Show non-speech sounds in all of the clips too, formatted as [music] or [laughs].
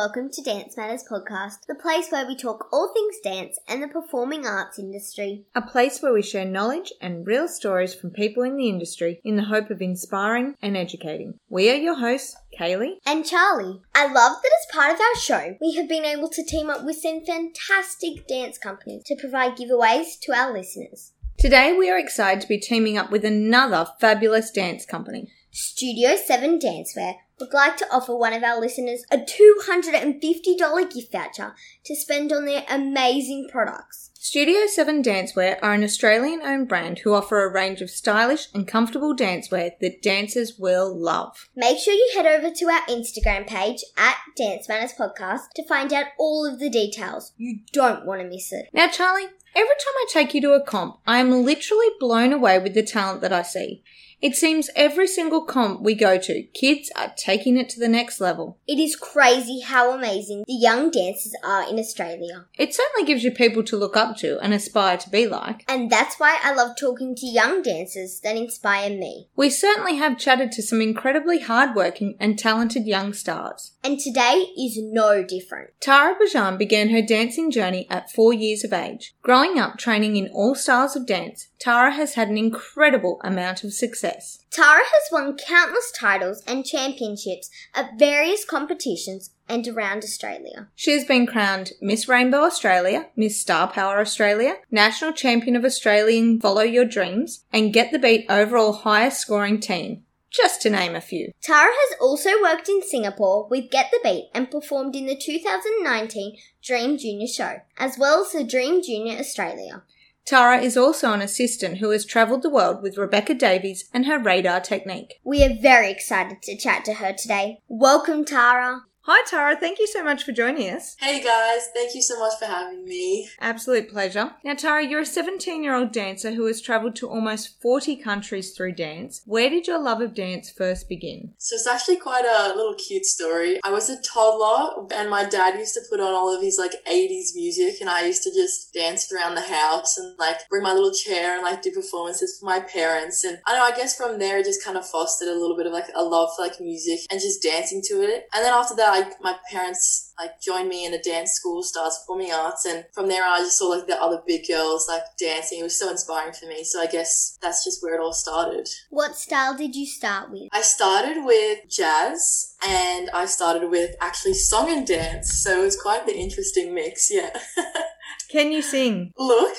welcome to Dance Matters Podcast, the place where we talk all things dance and the performing arts industry. A place where we share knowledge and real stories from people in the industry in the hope of inspiring and educating. We are your hosts, Kaylee. And Charlie, I love that as part of our show, we have been able to team up with some fantastic dance companies to provide giveaways to our listeners. Today we are excited to be teaming up with another fabulous dance company. Studio 7 Dancewear would like to offer one of our listeners a $250 gift voucher to spend on their amazing products. Studio 7 Dancewear are an Australian owned brand who offer a range of stylish and comfortable dancewear that dancers will love. Make sure you head over to our Instagram page at Dance Matters Podcast to find out all of the details. You don't want to miss it. Now, Charlie, every time I take you to a comp, I am literally blown away with the talent that I see. It seems every single comp we go to, kids are taking it to the next level. It is crazy how amazing the young dancers are in Australia. It certainly gives you people to look up to and aspire to be like. And that's why I love talking to young dancers that inspire me. We certainly have chatted to some incredibly hardworking and talented young stars. And today is no different. Tara Bajan began her dancing journey at four years of age. Growing up training in all styles of dance, Tara has had an incredible amount of success. Tara has won countless titles and championships at various competitions and around Australia. She has been crowned Miss Rainbow Australia, Miss Star Power Australia, National Champion of Australian Follow Your Dreams, and Get the Beat overall highest scoring team. Just to name a few. Tara has also worked in Singapore with Get the Beat and performed in the 2019 Dream Junior show, as well as the Dream Junior Australia. Tara is also an assistant who has travelled the world with Rebecca Davies and her radar technique. We are very excited to chat to her today. Welcome, Tara. Hi, Tara. Thank you so much for joining us. Hey guys, thank you so much for having me. Absolute pleasure. Now, Tara, you're a 17 year old dancer who has travelled to almost 40 countries through dance. Where did your love of dance first begin? So it's actually quite a little cute story. I was a toddler and my dad used to put on all of his like 80s music and I used to just dance around the house and like bring my little chair and like do performances for my parents. And I know, I guess from there it just kind of fostered a little bit of like a love for like music and just dancing to it. And then after that, like my parents like joined me in a dance school, Stars Performing Arts, and from there I just saw like the other big girls like dancing. It was so inspiring for me. So I guess that's just where it all started. What style did you start with? I started with jazz and I started with actually song and dance. So it was quite the interesting mix, yeah. [laughs] Can you sing? Look.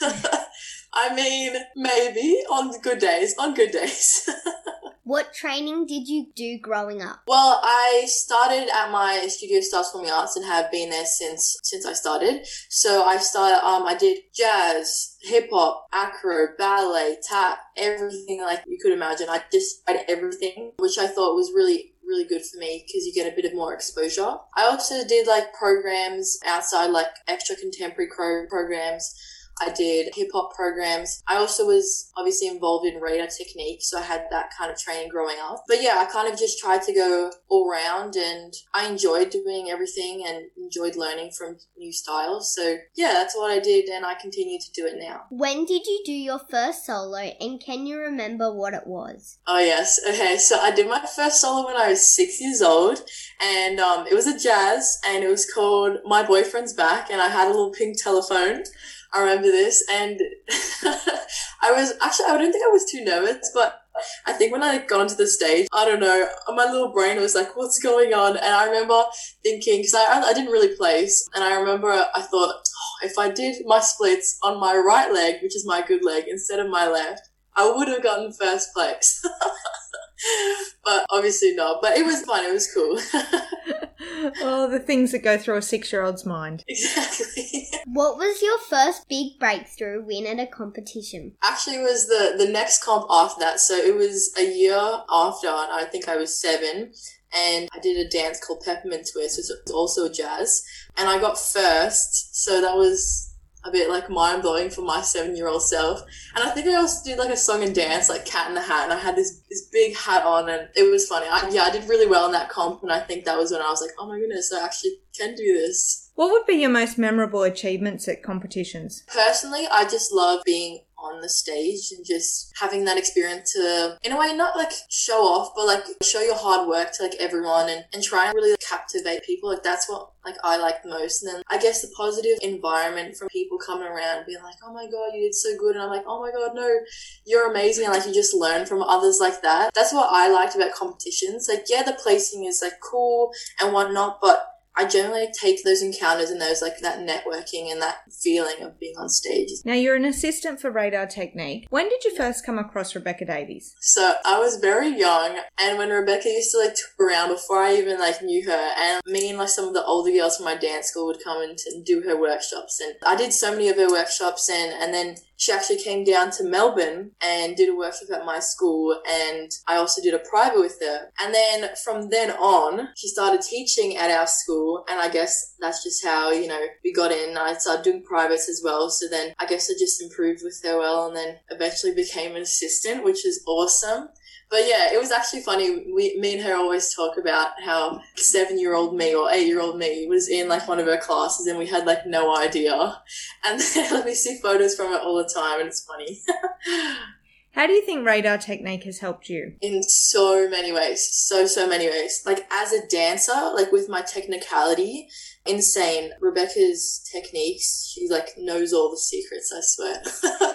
[laughs] I mean, maybe on good days, on good days. [laughs] What training did you do growing up? Well, I started at my studio Stars Performing Arts and have been there since since I started. So I started um I did jazz, hip hop, acro, ballet, tap, everything like you could imagine. I just tried everything, which I thought was really really good for me because you get a bit of more exposure. I also did like programs outside like extra contemporary pro- programs I did hip hop programs. I also was obviously involved in radar technique, so I had that kind of training growing up. But yeah, I kind of just tried to go all round and I enjoyed doing everything and enjoyed learning from new styles. So yeah, that's what I did and I continue to do it now. When did you do your first solo and can you remember what it was? Oh yes, okay. So I did my first solo when I was six years old and um, it was a jazz and it was called My Boyfriend's Back and I had a little pink telephone. I remember this, and [laughs] I was actually I don't think I was too nervous, but I think when I got onto the stage, I don't know, my little brain was like, "What's going on?" And I remember thinking because I I didn't really place, and I remember I thought oh, if I did my splits on my right leg, which is my good leg, instead of my left, I would have gotten first place. [laughs] [laughs] but obviously not. But it was fun. It was cool. [laughs] oh, the things that go through a six year old's mind. Exactly. [laughs] What was your first big breakthrough win at a competition? Actually, it was the the next comp after that. So it was a year after, and I think I was seven. And I did a dance called Peppermint Twist, which is also jazz. And I got first, so that was a bit like mind blowing for my seven year old self. And I think I also did like a song and dance, like Cat in the Hat, and I had this this big hat on, and it was funny. I, yeah, I did really well in that comp, and I think that was when I was like, oh my goodness, I actually can do this. What would be your most memorable achievements at competitions? Personally, I just love being on the stage and just having that experience to, in a way, not like show off, but like show your hard work to like everyone and, and try and really captivate people. Like that's what like I like most. And then I guess the positive environment from people coming around being like, oh my God, you did so good. And I'm like, oh my God, no, you're amazing. And like you just learn from others like that. That's what I liked about competitions. Like, yeah, the placing is like cool and whatnot, but I generally take those encounters and those like that networking and that feeling of being on stage. Now you're an assistant for Radar Technique. When did you first come across Rebecca Davies? So I was very young, and when Rebecca used to like tour around before I even like knew her, and me and like some of the older girls from my dance school would come and do her workshops, and I did so many of her workshops, and and then she actually came down to Melbourne and did a workshop at my school, and I also did a private with her. And then from then on, she started teaching at our school, and I guess that's just how you know we got in. I started doing privates as well, so then I guess I just improved with her well, and then eventually became an assistant, which is awesome. But yeah, it was actually funny. We, me and her always talk about how seven year old me or eight year old me was in like one of her classes and we had like no idea. And [laughs] then we see photos from it all the time and it's funny. [laughs] How do you think radar technique has helped you? In so many ways. So, so many ways. Like as a dancer, like with my technicality, insane. Rebecca's techniques, she like knows all the secrets, I swear. [laughs]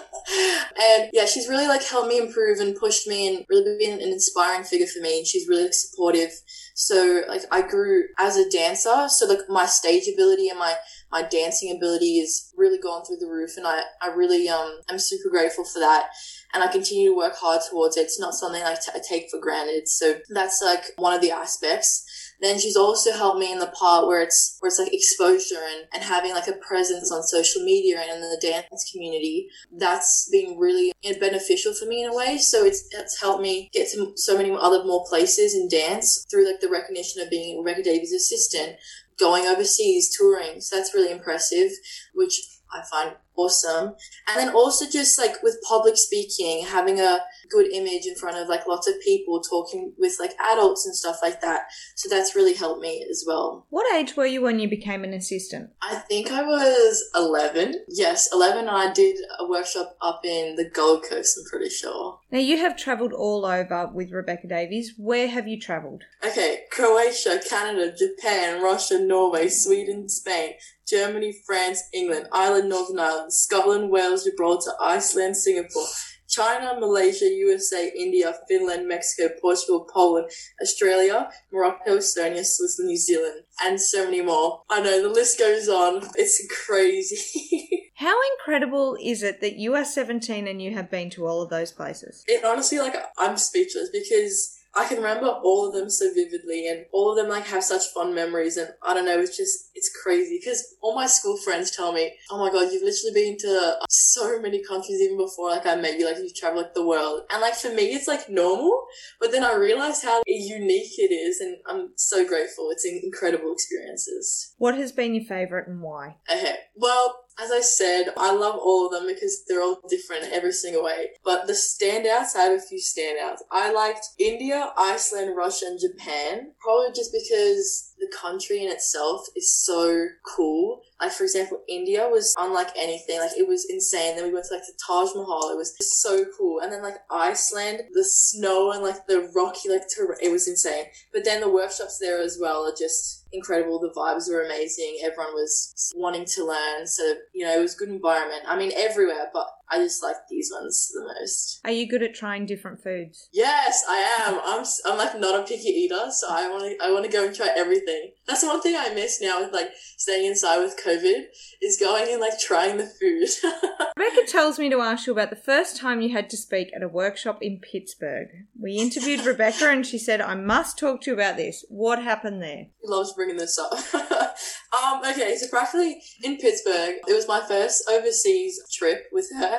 and yeah, she's really like helped me improve and pushed me and really been an inspiring figure for me. And she's really supportive. So like I grew as a dancer. So like my stage ability and my, my dancing ability is really gone through the roof. And I, I really, um, I'm super grateful for that. And I continue to work hard towards it. It's not something I, t- I take for granted. So that's like one of the aspects. Then she's also helped me in the part where it's where it's like exposure and, and having like a presence on social media and in the dance community. That's been really beneficial for me in a way. So it's it's helped me get to so many other more places in dance through like the recognition of being Rebecca Davies' assistant, going overseas, touring. So that's really impressive, which I find awesome. And then also just like with public speaking, having a good image in front of like lots of people, talking with like adults and stuff like that. So that's really helped me as well. What age were you when you became an assistant? I think I was 11. Yes, 11. I did a workshop up in the Gold Coast, I'm pretty sure. Now you have travelled all over with Rebecca Davies. Where have you travelled? Okay, Croatia, Canada, Japan, Russia, Norway, Sweden, Spain, Germany, France, England, Ireland, Northern Ireland, Scotland, Wales, Gibraltar, Iceland, Singapore, China, Malaysia, USA, India, Finland, Mexico, Portugal, Poland, Australia, Morocco, Estonia, Switzerland, New Zealand, and so many more. I know the list goes on. It's crazy. [laughs] How incredible is it that you are 17 and you have been to all of those places? It honestly, like, I'm speechless because I can remember all of them so vividly, and all of them like have such fond memories. And I don't know, it's just it's crazy because all my school friends tell me, "Oh my god, you've literally been to so many countries even before like I met you. Like you've traveled like the world." And like for me, it's like normal, but then I realized how unique it is, and I'm so grateful. It's incredible experiences. What has been your favorite and why? Okay, well, as I said, I love all of them because they're all different every single way. But the standouts, I have a few standouts. I liked India, Iceland, Russia, and Japan. Probably just because the country in itself is so cool. Like for example, India was unlike anything. Like it was insane. Then we went to like the Taj Mahal. It was so cool. And then like Iceland, the snow and like the rocky like terrain. It was insane. But then the workshops there as well are just incredible. The vibes were amazing. Everyone was wanting to learn. So, you know, it was good environment. I mean, everywhere, but I just like these ones the most. Are you good at trying different foods? Yes, I am. I'm, I'm like not a picky eater, so I want to I want to go and try everything. That's one thing I miss now with like staying inside with COVID is going and like trying the food. [laughs] Rebecca tells me to ask you about the first time you had to speak at a workshop in Pittsburgh. We interviewed [laughs] Rebecca and she said, I must talk to you about this. What happened there? He loves bringing this up. [laughs] um, okay, so practically in Pittsburgh, it was my first overseas trip with her,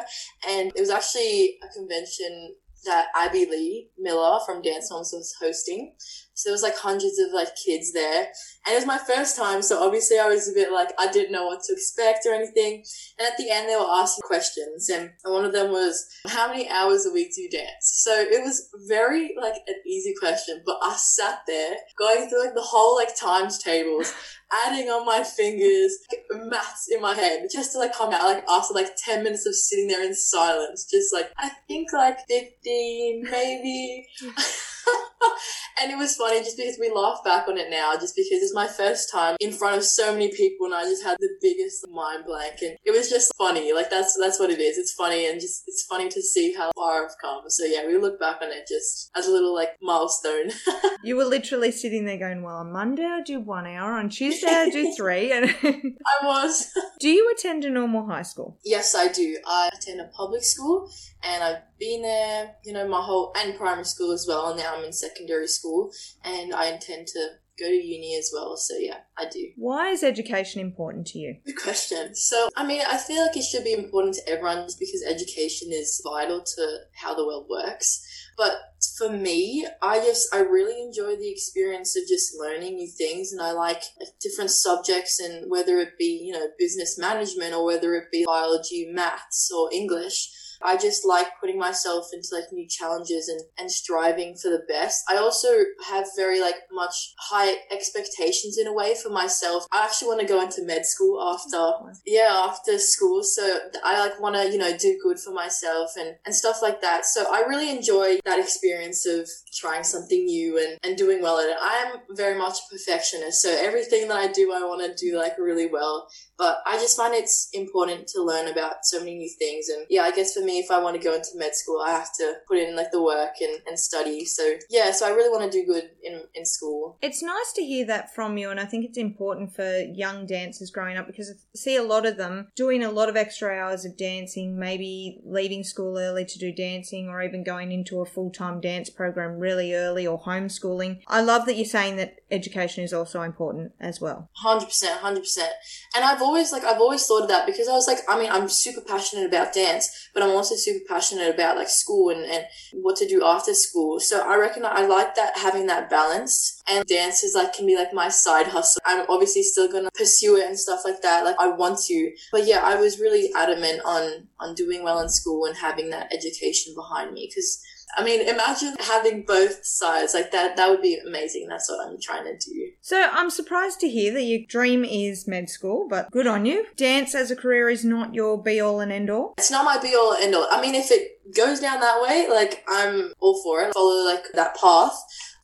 and it was actually a convention that Abby Lee Miller from Dance Moms was hosting So there was like hundreds of like kids there. And it was my first time, so obviously I was a bit like, I didn't know what to expect or anything. And at the end, they were asking questions, and one of them was, How many hours a week do you dance? So it was very like an easy question, but I sat there going through like the whole like times tables, adding on my fingers, like, maths in my head, just to like come out like after like 10 minutes of sitting there in silence, just like, I think like 15, maybe. [laughs] [laughs] and it was funny just because we laugh back on it now, just because it's my first time in front of so many people and I just had the biggest mind blank and it was just funny. Like that's that's what it is. It's funny and just it's funny to see how far I've come. So yeah, we look back on it just as a little like milestone. [laughs] you were literally sitting there going, Well, on Monday I do one hour, on Tuesday I do three [laughs] and I was. do you attend a normal high school? Yes, I do. I attend a public school and I've been there, you know, my whole and primary school as well. And now I'm in secondary school, and I intend to go to uni as well. So yeah, I do. Why is education important to you? Good question. So I mean, I feel like it should be important to everyone just because education is vital to how the world works. But for me, I just I really enjoy the experience of just learning new things, and I like different subjects, and whether it be you know business management or whether it be biology, maths, or English. I just like putting myself into like new challenges and, and striving for the best. I also have very like much high expectations in a way for myself. I actually want to go into med school after, yeah, after school. So I like want to, you know, do good for myself and, and stuff like that. So I really enjoy that experience of trying something new and, and doing well at it. I am very much a perfectionist. So everything that I do, I want to do like really well. But I just find it's important to learn about so many new things. And yeah, I guess for me, if I want to go into med school, I have to put in like the work and, and study. So yeah, so I really want to do good in, in school. It's nice to hear that from you. And I think it's important for young dancers growing up because I see a lot of them doing a lot of extra hours of dancing, maybe leaving school early to do dancing or even going into a full time dance program really early or homeschooling. I love that you're saying that education is also important as well. 100%, 100%. And I've always like I've always thought of that because I was like I mean I'm super passionate about dance, but I'm also super passionate about like school and, and what to do after school. So I reckon I like that having that balance and dance is like can be like my side hustle. I'm obviously still gonna pursue it and stuff like that. Like I want to. But yeah, I was really adamant on on doing well in school and having that education behind me because I mean, imagine having both sides like that. That would be amazing. That's what I'm trying to do. So I'm surprised to hear that your dream is med school, but good on you. Dance as a career is not your be all and end all. It's not my be all and end all. I mean, if it goes down that way, like I'm all for it. Follow like that path.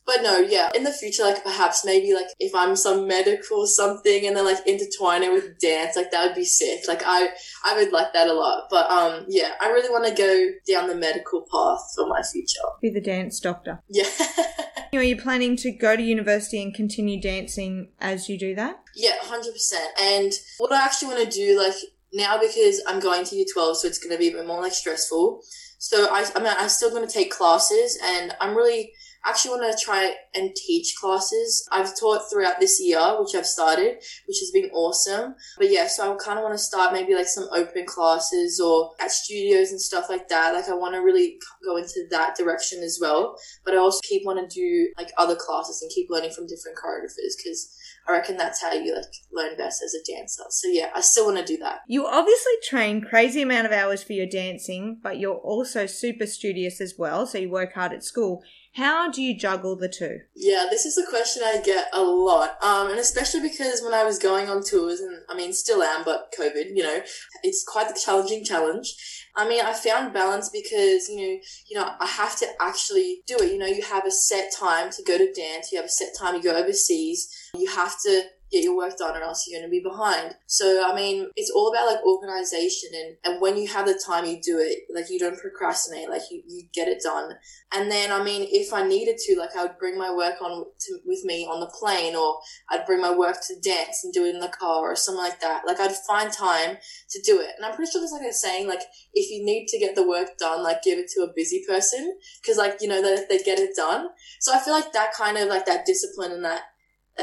But no, yeah, in the future, like perhaps maybe like if I'm some medical something and then like intertwine it with dance, like that would be sick. Like I, I would like that a lot. But um, yeah, I really want to go down the medical path for my future. Be the dance doctor. Yeah. [laughs] Are you planning to go to university and continue dancing as you do that? Yeah, hundred percent. And what I actually want to do, like now, because I'm going to year twelve, so it's going to be a bit more like stressful. So I, I mean, I'm still going to take classes, and I'm really actually want to try and teach classes. I've taught throughout this year, which I've started, which has been awesome. But yeah, so I kind of want to start maybe like some open classes or at studios and stuff like that. Like I want to really go into that direction as well. But I also keep want to do like other classes and keep learning from different choreographers because I reckon that's how you like learn best as a dancer. So yeah, I still want to do that. You obviously train crazy amount of hours for your dancing, but you're also super studious as well. So you work hard at school. How do you juggle the two? Yeah, this is a question I get a lot. Um, and especially because when I was going on tours, and I mean, still am, but COVID, you know, it's quite the challenging challenge. I mean, I found balance because, you know, you know, I have to actually do it. You know, you have a set time to go to dance, you have a set time you go overseas, you have to get your work done or else you're going to be behind. So, I mean, it's all about like organization and, and when you have the time, you do it. Like you don't procrastinate, like you, you get it done. And then, I mean, if I needed to, like I would bring my work on to, with me on the plane or I'd bring my work to dance and do it in the car or something like that. Like I'd find time to do it. And I'm pretty sure there's like a saying, like, if you need to get the work done, like give it to a busy person. Cause like, you know, that they get it done. So I feel like that kind of like that discipline and that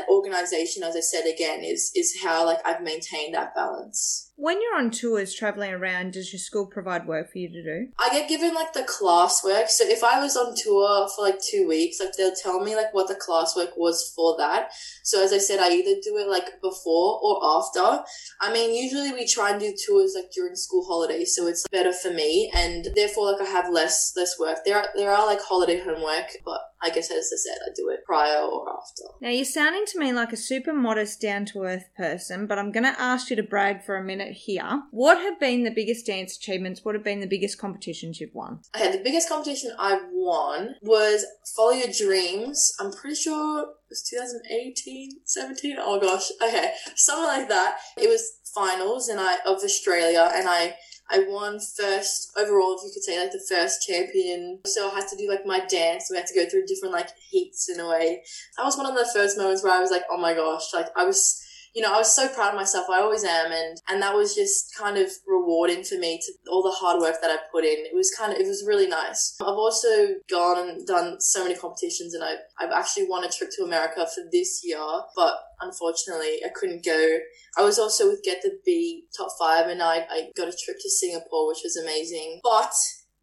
organization, as I said again, is is how like I've maintained that balance. When you're on tours traveling around, does your school provide work for you to do? I get given like the classwork. So if I was on tour for like two weeks, like they'll tell me like what the classwork was for that. So as I said, I either do it like before or after. I mean, usually we try and do tours like during school holidays, so it's better for me, and therefore like I have less less work. There are there are like holiday homework, but I guess as I said, I do it prior or after. Now, you're sounding to me like a super modest, down to earth person, but I'm going to ask you to brag for a minute here. What have been the biggest dance achievements? What have been the biggest competitions you've won? Okay, the biggest competition I won was Follow Your Dreams. I'm pretty sure it was 2018, 17. Oh gosh. Okay, something like that. It was finals and I of Australia and I I won first overall, if you could say, like the first champion. So I had to do like my dance. So we had to go through different like heats in a way. That was one of the first moments where I was like, oh my gosh, like I was you know, I was so proud of myself. I always am. And, and that was just kind of rewarding for me to all the hard work that I put in. It was kind of, it was really nice. I've also gone and done so many competitions and I, I've actually won a trip to America for this year, but unfortunately I couldn't go. I was also with Get the Beat top five and I, I got a trip to Singapore, which was amazing. But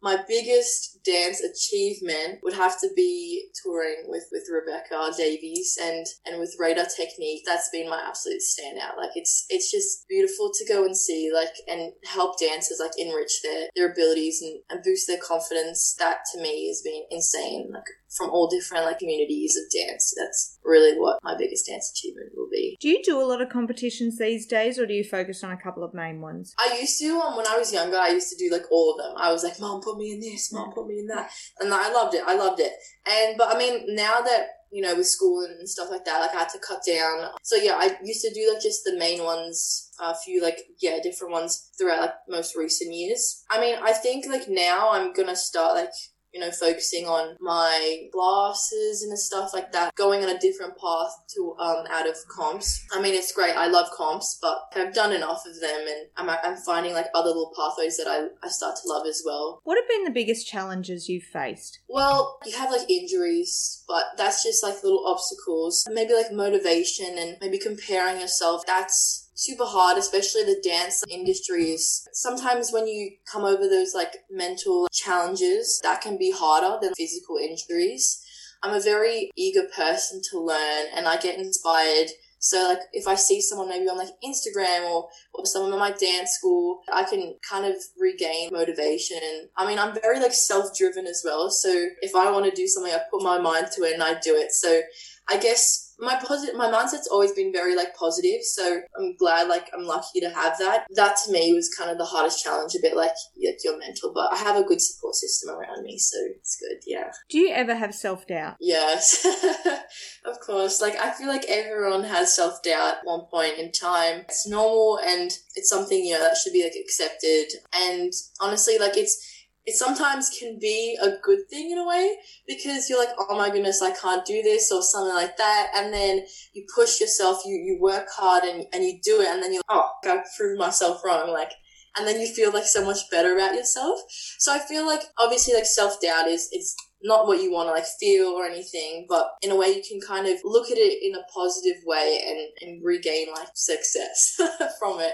my biggest dance achievement would have to be touring with, with Rebecca Davies and, and with Radar Technique. That's been my absolute standout. Like it's it's just beautiful to go and see like and help dancers like enrich their, their abilities and, and boost their confidence. That to me has been insane. Like from all different like communities of dance. That's really what my biggest dance achievement will be. Do you do a lot of competitions these days, or do you focus on a couple of main ones? I used to um, when I was younger. I used to do like all of them. I was like, "Mom, put me in this. Mom, put me in that," and I loved it. I loved it. And but I mean, now that you know, with school and stuff like that, like I had to cut down. So yeah, I used to do like just the main ones, a few like yeah different ones throughout like most recent years. I mean, I think like now I'm gonna start like you know, focusing on my classes and stuff like that, going on a different path to um, out of comps. I mean, it's great. I love comps, but I've done enough of them, and I'm, I'm finding like other little pathways that I, I start to love as well. What have been the biggest challenges you've faced? Well, you have like injuries, but that's just like little obstacles. Maybe like motivation and maybe comparing yourself. That's super hard, especially the dance industry is sometimes when you come over those like mental challenges, that can be harder than physical injuries. I'm a very eager person to learn and I get inspired. So like if I see someone maybe on like Instagram or, or someone in my dance school, I can kind of regain motivation. I mean, I'm very like self-driven as well. So if I want to do something, I put my mind to it and I do it. So I guess my positive my mindset's always been very like positive so i'm glad like i'm lucky to have that. That to me was kind of the hardest challenge a bit like, like your mental but i have a good support system around me so it's good yeah. Do you ever have self-doubt? Yes [laughs] of course. Like i feel like everyone has self-doubt at one point in time. It's normal and it's something you know that should be like accepted. And honestly like it's it sometimes can be a good thing in a way because you're like, oh my goodness, I can't do this or something like that. And then you push yourself, you, you work hard and, and you do it. And then you're like, oh, I proved myself wrong. Like, and then you feel like so much better about yourself. So I feel like obviously like self doubt is, it's not what you want to like feel or anything, but in a way you can kind of look at it in a positive way and, and regain like success [laughs] from it.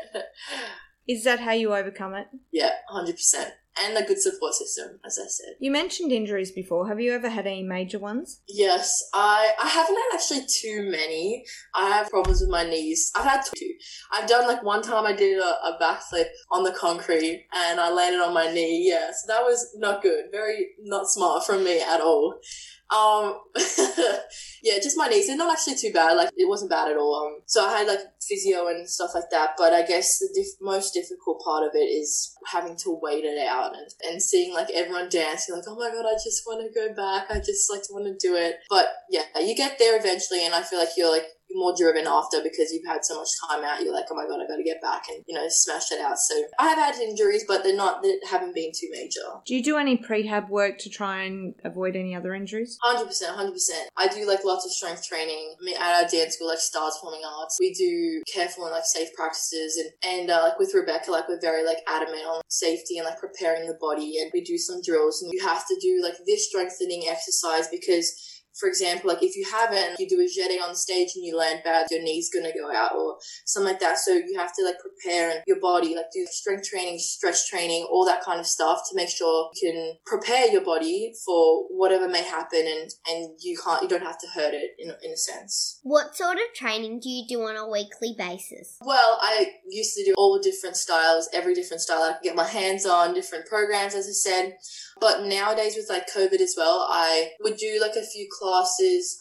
Is that how you overcome it? Yeah, 100% and a good support system, as I said. You mentioned injuries before. Have you ever had any major ones? Yes, I I haven't had actually too many. I have problems with my knees. I've had two. I've done like one time I did a, a backflip on the concrete and I landed on my knee. Yeah, so that was not good. Very not smart from me at all. Um, [laughs] yeah, just my knees. They're not actually too bad. Like it wasn't bad at all. Um, so I had like physio and stuff like that. But I guess the diff- most difficult part of it is having to wait it out and, and seeing like everyone dance. You're like, oh my god, I just want to go back. I just like want to do it. But yeah, you get there eventually, and I feel like you're like more driven after because you've had so much time out. You're like, oh my god, I got to get back and you know smash it out. So I have had injuries, but they're not they haven't been too major. Do you do any prehab work to try and avoid any other injuries? Hundred percent, hundred percent. I do like lots of strength training. I mean, at our dance school, like Stars Performing Arts, we do careful and like safe practices, and and uh, like with Rebecca, like we're very like adamant on safety and like preparing the body, and we do some drills, and you have to do like this strengthening exercise because for example, like if you haven't, you do a jeté on the stage and you land bad, your knee's gonna go out or something like that. So you have to like prepare your body, like do strength training, stretch training, all that kind of stuff to make sure you can prepare your body for whatever may happen and, and you can't, you don't have to hurt it in, in a sense. What sort of training do you do on a weekly basis? Well, I used to do all different styles, every different style I could get my hands on, different programs, as I said. But nowadays with like COVID as well, I would do like a few classes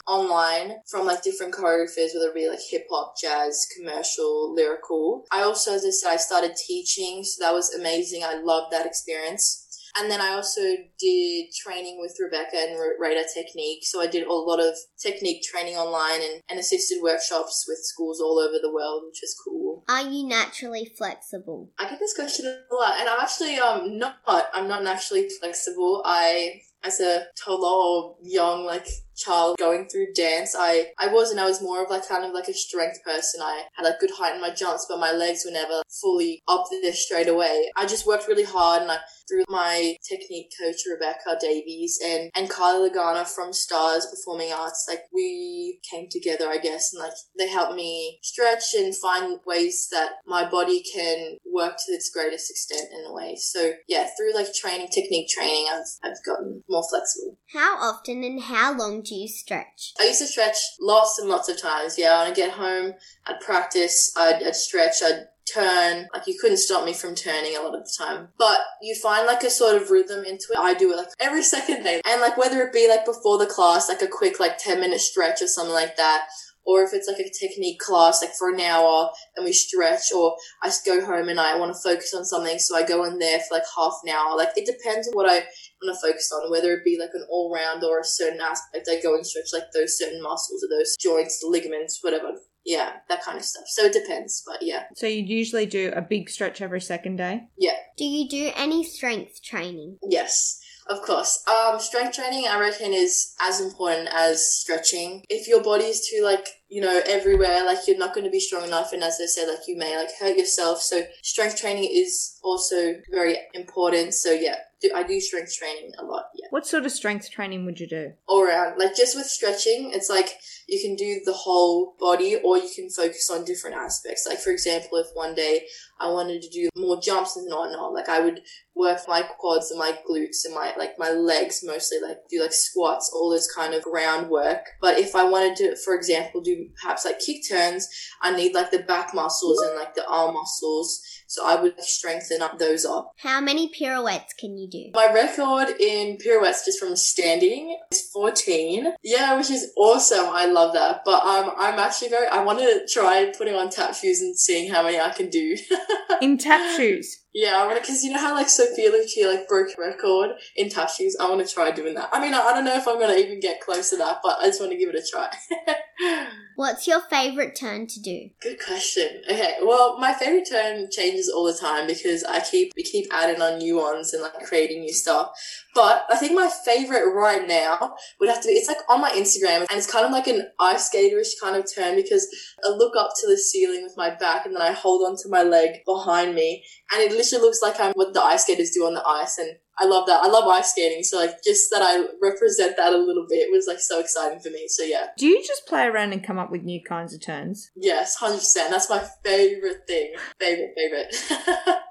online from like different choreographers, whether it be like hip hop, jazz, commercial, lyrical. I also, as I said, I started teaching, so that was amazing. I loved that experience. And then I also did training with Rebecca and Radar Technique. So I did a lot of technique training online and, and assisted workshops with schools all over the world, which is cool. Are you naturally flexible? I get this question a lot, and I'm actually um not. I'm not naturally flexible. I as a toddler young like child going through dance i i wasn't i was more of like kind of like a strength person. I had like good height in my jumps but my legs were never fully up there straight away. I just worked really hard and i through my technique coach rebecca davies and and kylie lagana from stars performing arts like we came together i guess and like they helped me stretch and find ways that my body can work to its greatest extent in a way. So yeah through like training technique training i've i've gotten more flexible How often and how long do you stretch? I used to stretch lots and lots of times. Yeah, when I get home, I'd practice, I'd, I'd stretch, I'd turn. Like you couldn't stop me from turning a lot of the time. But you find like a sort of rhythm into it. I do it like every second day. And like whether it be like before the class, like a quick like 10 minute stretch or something like that, or if it's like a technique class, like for an hour and we stretch, or I go home and I want to focus on something, so I go in there for like half an hour. Like it depends on what I want to focus on, whether it be like an all round or a certain aspect. I go and stretch like those certain muscles or those joints, ligaments, whatever. Yeah, that kind of stuff. So it depends, but yeah. So you'd usually do a big stretch every second day? Yeah. Do you do any strength training? Yes. Of course. Um, strength training, I reckon, is as important as stretching. If your body is too, like, you know, everywhere, like, you're not going to be strong enough. And as I said, like, you may, like, hurt yourself. So strength training is also very important. So, yeah, do, I do strength training a lot. Yeah. What sort of strength training would you do? All around. Like, just with stretching, it's like you can do the whole body or you can focus on different aspects. Like, for example, if one day I wanted to do more jumps and whatnot, like, I would work my quads and my glutes and my like my legs mostly like do like squats all this kind of groundwork but if i wanted to for example do perhaps like kick turns i need like the back muscles and like the arm muscles so i would strengthen up those up How many pirouettes can you do? my record in pirouettes just from standing is 14 yeah which is awesome i love that but um i'm actually very i want to try putting on tap shoes and seeing how many i can do [laughs] In tap shoes. Yeah, I want to, because you know how like Sophia Lucia like broke a record in tap shoes? I want to try doing that. I mean, I, I don't know if I'm going to even get close to that, but I just want to give it a try. [laughs] What's your favourite turn to do? Good question. Okay, well, my favorite turn changes all the time because I keep we keep adding on new ones and like creating new stuff. But I think my favorite right now would have to be it's like on my Instagram and it's kind of like an ice skaterish kind of turn because I look up to the ceiling with my back and then I hold onto my leg behind me and it literally looks like I'm what the ice skaters do on the ice and I love that. I love ice skating, so like just that I represent that a little bit was like so exciting for me. So yeah, Do you just play around and come up with new kinds of turns? yes, hundred percent. That's my favorite thing. Favorite, favorite. [laughs]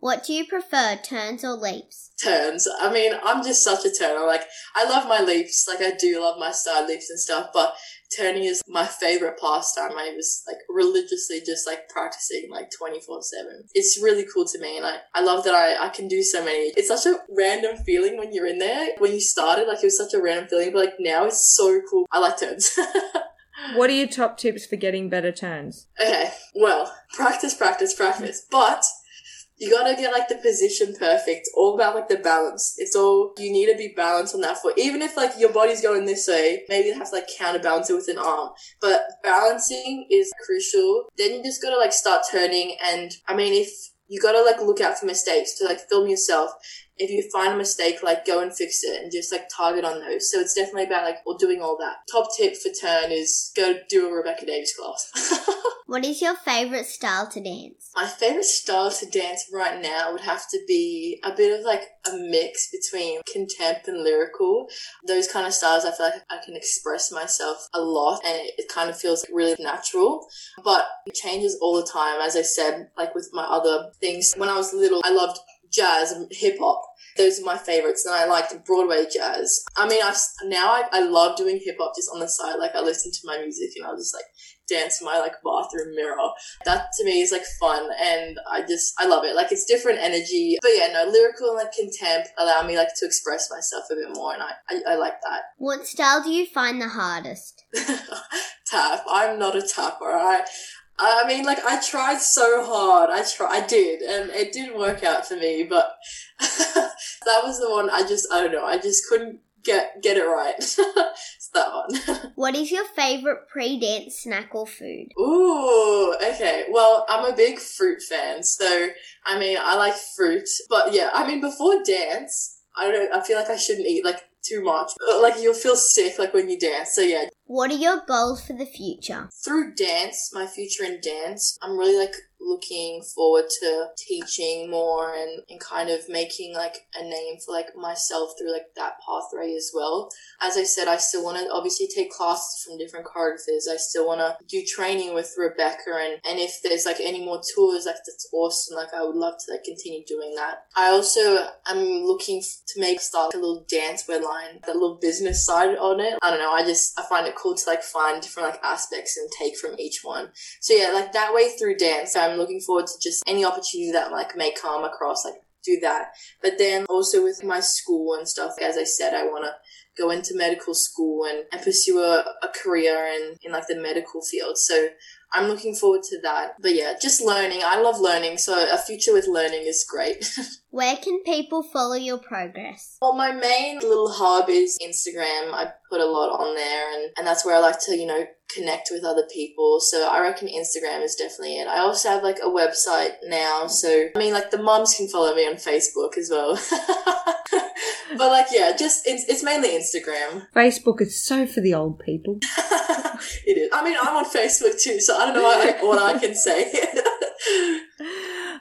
What do you prefer, turns or leaps? turns. I mean, I'm just such a turner. Like, I love my leaps. Like, I do love my side leaps and stuff, but turning is my favorite pastime. I was like religiously just like practicing like 24 7. It's really cool to me. And I, I love that I, I can do so many. It's such a random feeling when you're in there. When you started, like, it was such a random feeling, but like now it's so cool. I like turns. [laughs] What are your top tips for getting better turns? Okay, well, practice, practice, practice. But you gotta get like the position perfect. All about like the balance. It's all you need to be balanced on that foot. Even if like your body's going this way, maybe you have to like counterbalance it with an arm. But balancing is crucial. Then you just gotta like start turning. And I mean, if you gotta like look out for mistakes to like film yourself if you find a mistake, like go and fix it and just like target on those. So it's definitely about like or doing all that. Top tip for turn is go do a Rebecca Davies class. [laughs] What is your favorite style to dance? My favorite style to dance right now would have to be a bit of like a mix between contempt and lyrical. Those kind of styles, I feel like I can express myself a lot and it, it kind of feels really natural. But it changes all the time. As I said, like with my other things, when I was little, I loved jazz and hip hop. Those are my favorites, and I liked Broadway jazz. I mean, I now I, I love doing hip hop just on the side. Like I listen to my music and I'll just like dance in my like bathroom mirror. That to me is like fun, and I just I love it. Like it's different energy, but yeah, no lyrical and like contempt allow me like to express myself a bit more, and I I, I like that. What style do you find the hardest? [laughs] Tap. I'm not a tapper. I I mean, like I tried so hard. I try, I did, and it didn't work out for me. But [laughs] that was the one. I just, I don't know. I just couldn't get get it right. it's [laughs] that one. [laughs] What is your favorite pre-dance snack or food? Ooh, okay. Well, I'm a big fruit fan, so I mean, I like fruit. But yeah, I mean, before dance, I don't. I feel like I shouldn't eat like too much. Like you'll feel sick like when you dance. So yeah, What are your goals for the future? through dance, my future in dance, I'm really like looking forward to teaching more and, and kind of making like a name for like myself through like that pathway as well. As I said, I still want to obviously take classes from different choreographers. I still want to do training with Rebecca and, and if there's like any more tours, like that's awesome. Like I would love to like continue doing that. I also am looking to make start a little dance wear line, that little business side on it. I don't know. I just, I find it cool to like find different like aspects and take from each one. So yeah, like that way through dance, I'm looking forward to just any opportunity that like may come across, like do that. But then also with my school and stuff, as I said, I want to go into medical school and, and pursue a, a career in, in like the medical field. So I'm looking forward to that. But yeah, just learning. I love learning. So a future with learning is great. [laughs] Where can people follow your progress? Well, my main little hub is Instagram. I put a lot on there, and, and that's where I like to, you know, connect with other people. So I reckon Instagram is definitely it. I also have like a website now. So, I mean, like the mums can follow me on Facebook as well. [laughs] but like, yeah, just, it's, it's mainly Instagram. Facebook is so for the old people. [laughs] it is. I mean, I'm on Facebook too, so I don't know what I, what I can say. [laughs]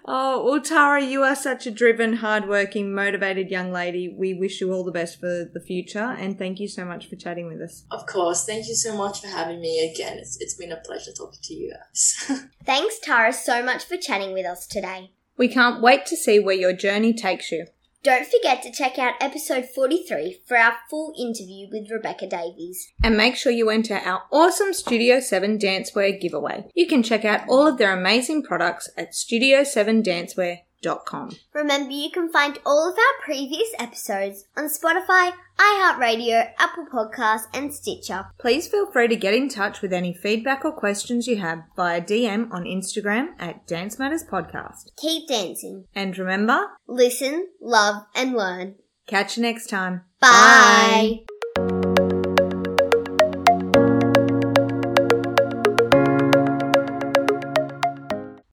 Oh, well, Tara, you are such a driven, hardworking, motivated young lady. We wish you all the best for the future, and thank you so much for chatting with us. of course. Thank you so much for having me again. It's, it's been a pleasure talking to you guys. [laughs] Thanks, Tara, so much for chatting with us today. We can't wait to see where your journey takes you. Don't forget to check out episode 43 for our full interview with Rebecca Davies. And make sure you enter our awesome Studio 7 Dancewear giveaway. You can check out all of their amazing products at studio7dancewear.com. Remember, you can find all of our previous episodes on Spotify, iHeartRadio, Apple Podcasts, and Stitcher. Please feel free to get in touch with any feedback or questions you have via DM on Instagram at Dance Matters Podcast. Keep dancing. And remember, Listen, love, and learn. catch you next time. Bye.